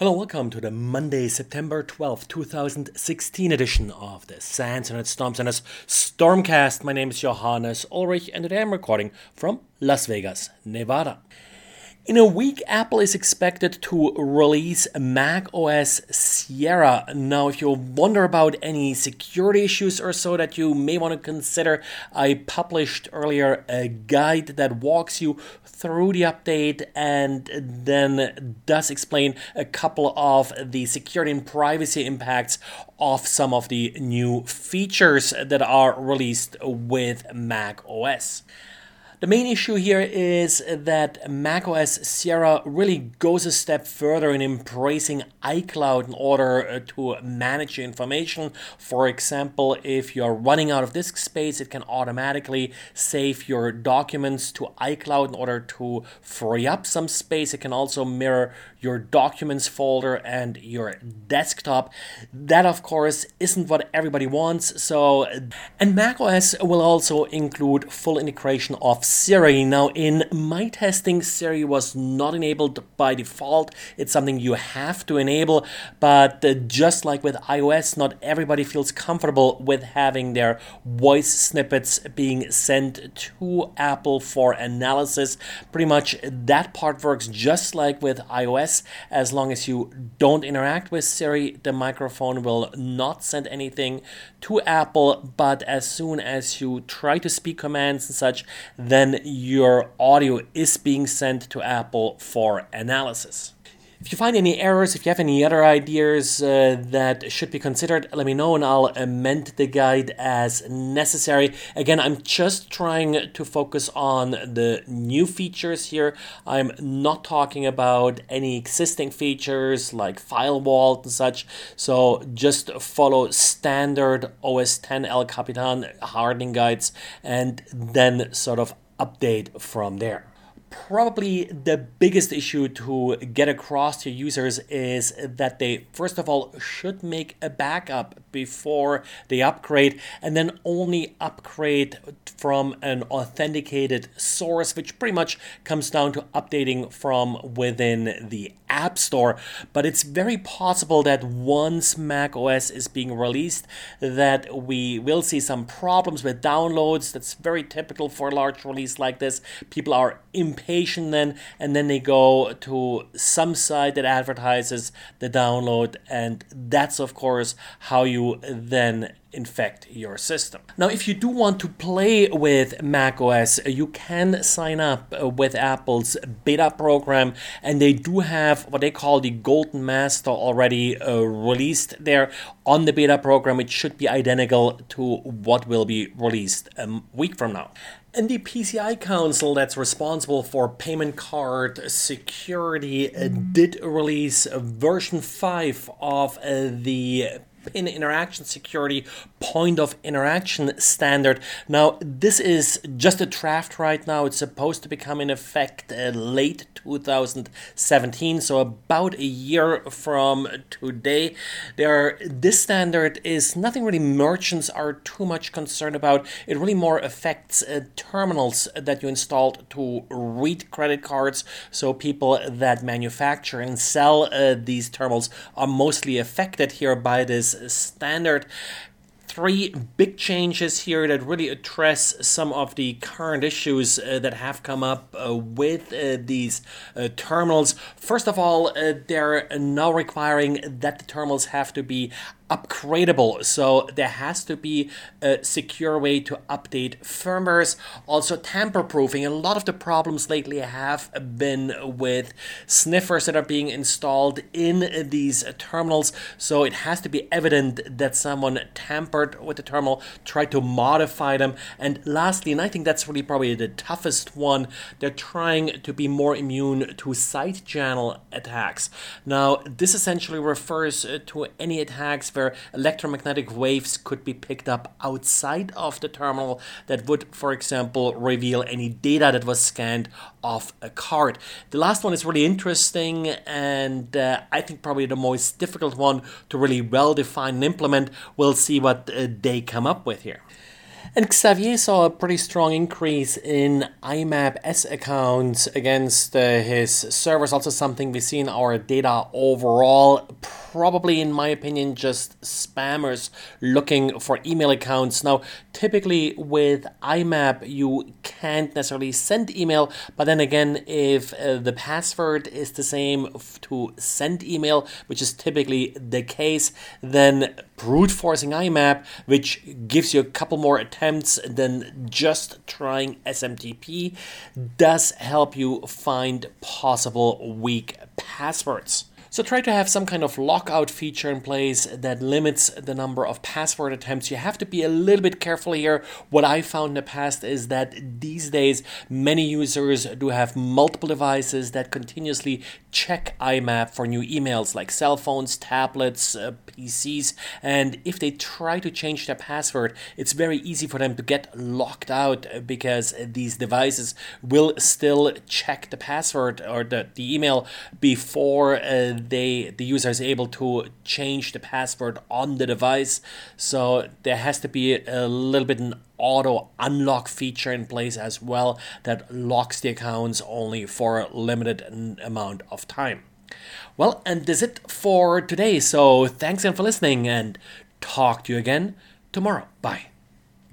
Hello, welcome to the Monday, September 12th, 2016 edition of the SANS Internet Storm Center's Stormcast. My name is Johannes Ulrich and today I'm recording from Las Vegas, Nevada. In a week, Apple is expected to release Mac OS Sierra. Now, if you wonder about any security issues or so that you may want to consider, I published earlier a guide that walks you through the update and then does explain a couple of the security and privacy impacts of some of the new features that are released with Mac OS. The main issue here is that macOS Sierra really goes a step further in embracing iCloud in order uh, to manage your information. For example, if you're running out of disk space, it can automatically save your documents to iCloud in order to free up some space. It can also mirror your documents folder and your desktop. That, of course, isn't what everybody wants. So, and macOS will also include full integration of Siri. Now, in my testing, Siri was not enabled by default. It's something you have to enable, but uh, just like with iOS, not everybody feels comfortable with having their voice snippets being sent to Apple for analysis. Pretty much that part works just like with iOS. As long as you don't interact with Siri, the microphone will not send anything to Apple, but as soon as you try to speak commands and such, then then your audio is being sent to Apple for analysis. If you find any errors, if you have any other ideas uh, that should be considered, let me know and I'll amend the guide as necessary. Again, I'm just trying to focus on the new features here. I'm not talking about any existing features like FileVault and such. So just follow standard OS 10 El Capitan hardening guides and then sort of update from there probably the biggest issue to get across to users is that they first of all should make a backup before they upgrade and then only upgrade from an authenticated source which pretty much comes down to updating from within the app store. But it's very possible that once mac os is being released that we will see some problems with downloads. That's very typical for a large release like this. People are impatient then and then they go to some site that advertises the download and that's of course how you then infect your system. Now, if you do want to play with macOS, you can sign up with Apple's beta program, and they do have what they call the Golden Master already uh, released there on the beta program. It should be identical to what will be released a week from now. And the PCI Council, that's responsible for payment card security, did release version 5 of uh, the PIN transaction security point of interaction standard. Now, this is just a draft right now. It's supposed to become in effect uh, late 2017, so about a year from today. There, this standard is nothing really merchants are too much concerned about. It really more affects uh, terminals that you installed to read credit cards. So people that manufacture and sell uh, these terminals are mostly affected here by this standard three big changes here that really address some of the current issues uh, that have come up uh, with uh, these uh, terminals. First of all, uh, they're now requiring that the terminals have to be upgradable. So there has to be a secure way to update firmwares. Also, tamper proofing. A lot of the problems lately have been with sniffers that are being installed in these terminals. So it has to be evident that someone tampered with the terminal, tried to modify them. And lastly, and I think that's really probably the toughest one, they're trying to be more immune to side channel attacks. Now, this essentially refers to any attacks where electromagnetic waves could be picked up outside of the terminal that would, for example, reveal any data that was scanned off a card. The last one is really interesting and uh, I think probably the most difficult one to really well define and implement. We'll see what uh, they come up with here. And Xavier saw a pretty strong increase in IMAP S accounts against uh, his servers. Also, something we see in our data overall. Probably, in my opinion, just spammers looking for email accounts. Now, typically with IMAP, you can't necessarily send email, but then again, if uh, the password is the same to send email, which is typically the case, then brute forcing IMAP, which gives you a couple more attempts than just trying SMTP, does help you find possible weak passwords. So try to have some kind of lockout feature in place that limits the number of password attempts. You have to be a little bit careful here. What I found in the past is that these days many users do have multiple devices that continuously check IMAP for new emails like cell phones, tablets, uh, PCs, and if they try to change their password, it's very easy for them to get locked out because these devices will still check the password or the, the email before uh, they the user is able to change the password on the device. So there has to be a little bit an auto unlock feature in place as well that locks the accounts only for a limited amount of time. Well, and that's it for today. So thanks again for listening and talk to you again tomorrow. Bye.